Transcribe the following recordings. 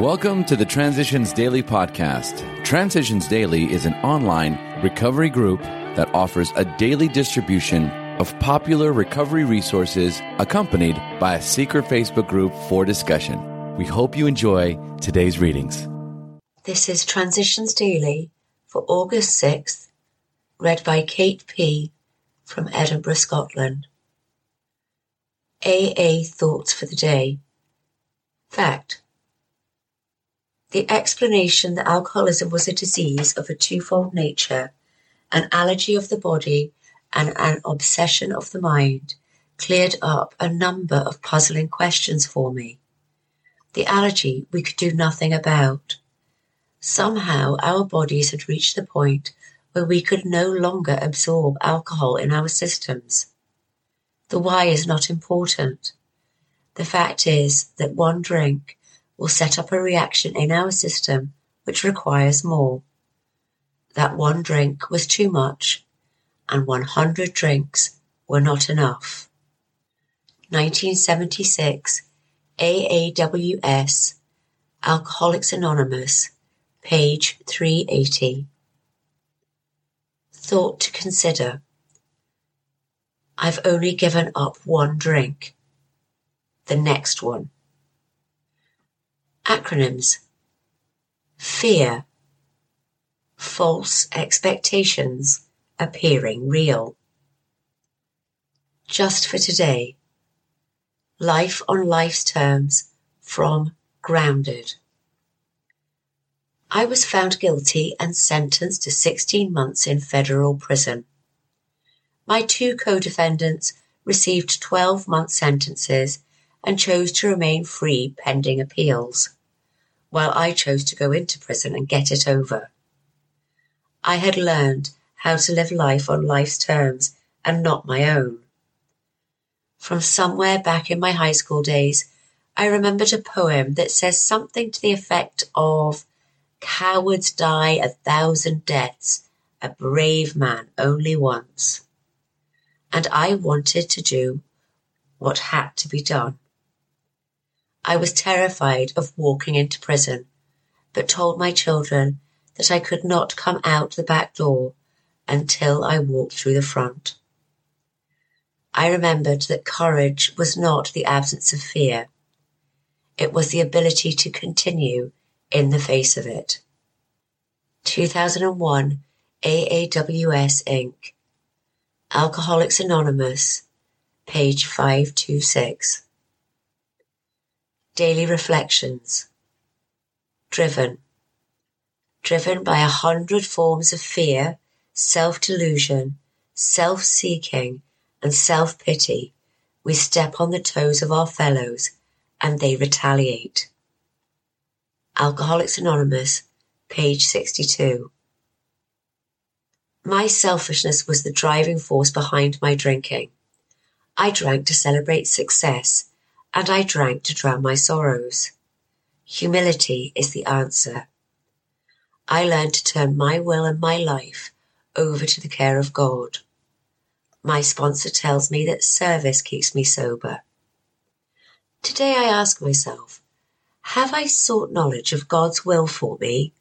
Welcome to the Transitions Daily podcast. Transitions Daily is an online recovery group that offers a daily distribution of popular recovery resources accompanied by a secret Facebook group for discussion. We hope you enjoy today's readings. This is Transitions Daily for August 6th, read by Kate P. from Edinburgh, Scotland. AA Thoughts for the Day. Fact the explanation that alcoholism was a disease of a twofold nature, an allergy of the body and an obsession of the mind, cleared up a number of puzzling questions for me. The allergy we could do nothing about. Somehow our bodies had reached the point where we could no longer absorb alcohol in our systems. The why is not important. The fact is that one drink will set up a reaction in our system which requires more. That one drink was too much, and 100 drinks were not enough. 1976 AAWS Alcoholics Anonymous, page 380. Thought to consider. I've only given up one drink. The next one. Acronyms: Fear False expectations appearing real. Just for today. Life on life's terms from Grounded. I was found guilty and sentenced to 16 months in federal prison. My two co-defendants received 12 month sentences and chose to remain free pending appeals, while I chose to go into prison and get it over. I had learned how to live life on life's terms and not my own. From somewhere back in my high school days, I remembered a poem that says something to the effect of Cowards die a thousand deaths, a brave man only once. And I wanted to do what had to be done. I was terrified of walking into prison, but told my children that I could not come out the back door until I walked through the front. I remembered that courage was not the absence of fear. It was the ability to continue in the face of it. 2001 AAWS Inc. Alcoholics Anonymous, page 526. Daily Reflections Driven Driven by a hundred forms of fear, self-delusion, self-seeking and self-pity, we step on the toes of our fellows and they retaliate. Alcoholics Anonymous, page 62. My selfishness was the driving force behind my drinking. I drank to celebrate success and I drank to drown my sorrows. Humility is the answer. I learned to turn my will and my life over to the care of God. My sponsor tells me that service keeps me sober. Today I ask myself, have I sought knowledge of God's will for me?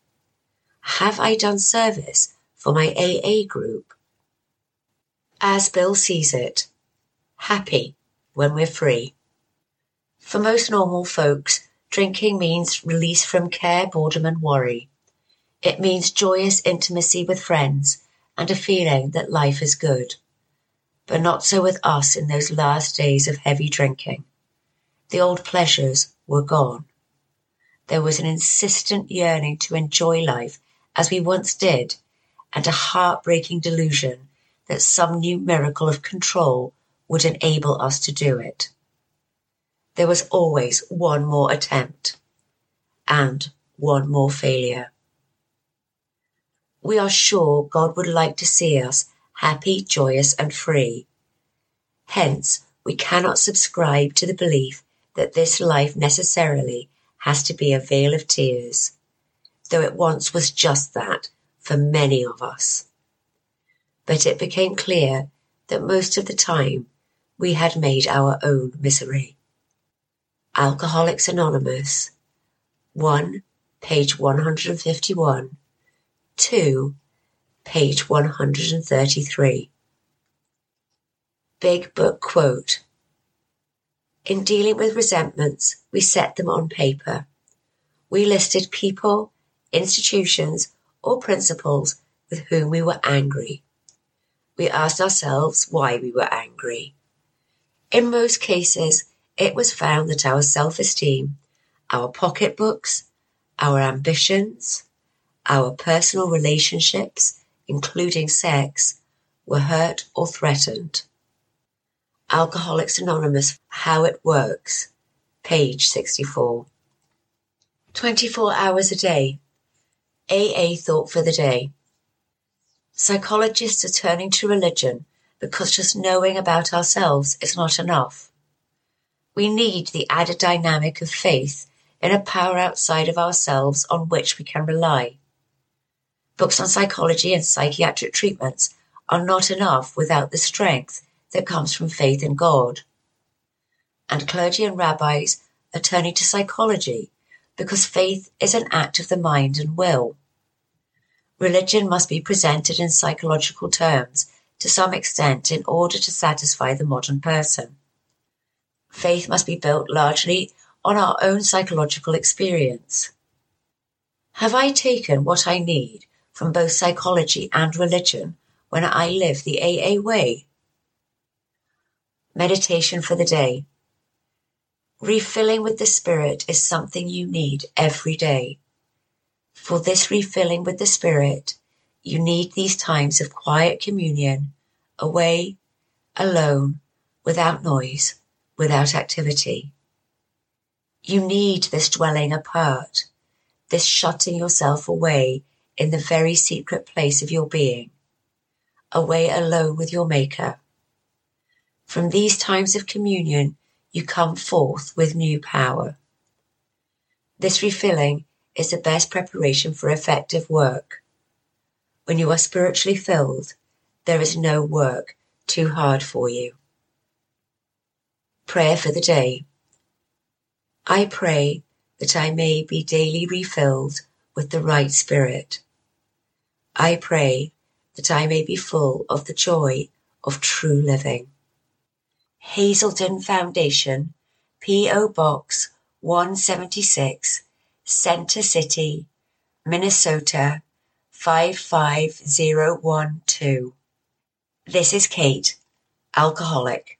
Have I done service for my AA group? As Bill sees it, happy when we're free. For most normal folks, drinking means release from care, boredom and worry. It means joyous intimacy with friends and a feeling that life is good. But not so with us in those last days of heavy drinking. The old pleasures were gone. There was an insistent yearning to enjoy life as we once did, and a heartbreaking delusion that some new miracle of control would enable us to do it there was always one more attempt and one more failure. We are sure God would like to see us happy, joyous, and free. Hence, we cannot subscribe to the belief that this life necessarily has to be a vale of tears, though it once was just that for many of us. But it became clear that most of the time we had made our own misery. Alcoholics Anonymous, 1, page 151, 2, page 133. Big Book Quote In dealing with resentments, we set them on paper. We listed people, institutions, or principles with whom we were angry. We asked ourselves why we were angry. In most cases, it was found that our self-esteem, our pocketbooks, our ambitions, our personal relationships, including sex, were hurt or threatened. Alcoholics Anonymous How It Works, page 64. 24 hours a day. AA thought for the day. Psychologists are turning to religion because just knowing about ourselves is not enough. We need the added dynamic of faith in a power outside of ourselves on which we can rely. Books on psychology and psychiatric treatments are not enough without the strength that comes from faith in God. And clergy and rabbis are turning to psychology because faith is an act of the mind and will. Religion must be presented in psychological terms to some extent in order to satisfy the modern person. Faith must be built largely on our own psychological experience. Have I taken what I need from both psychology and religion when I live the AA way? Meditation for the day. Refilling with the Spirit is something you need every day. For this refilling with the Spirit, you need these times of quiet communion, away, alone, without noise without activity. You need this dwelling apart, this shutting yourself away in the very secret place of your being, away alone with your Maker. From these times of communion, you come forth with new power. This refilling is the best preparation for effective work. When you are spiritually filled, there is no work too hard for you. Prayer for the day. I pray that I may be daily refilled with the right spirit. I pray that I may be full of the joy of true living. Hazelden Foundation, P.O. Box 176, Center City, Minnesota 55012. This is Kate, alcoholic.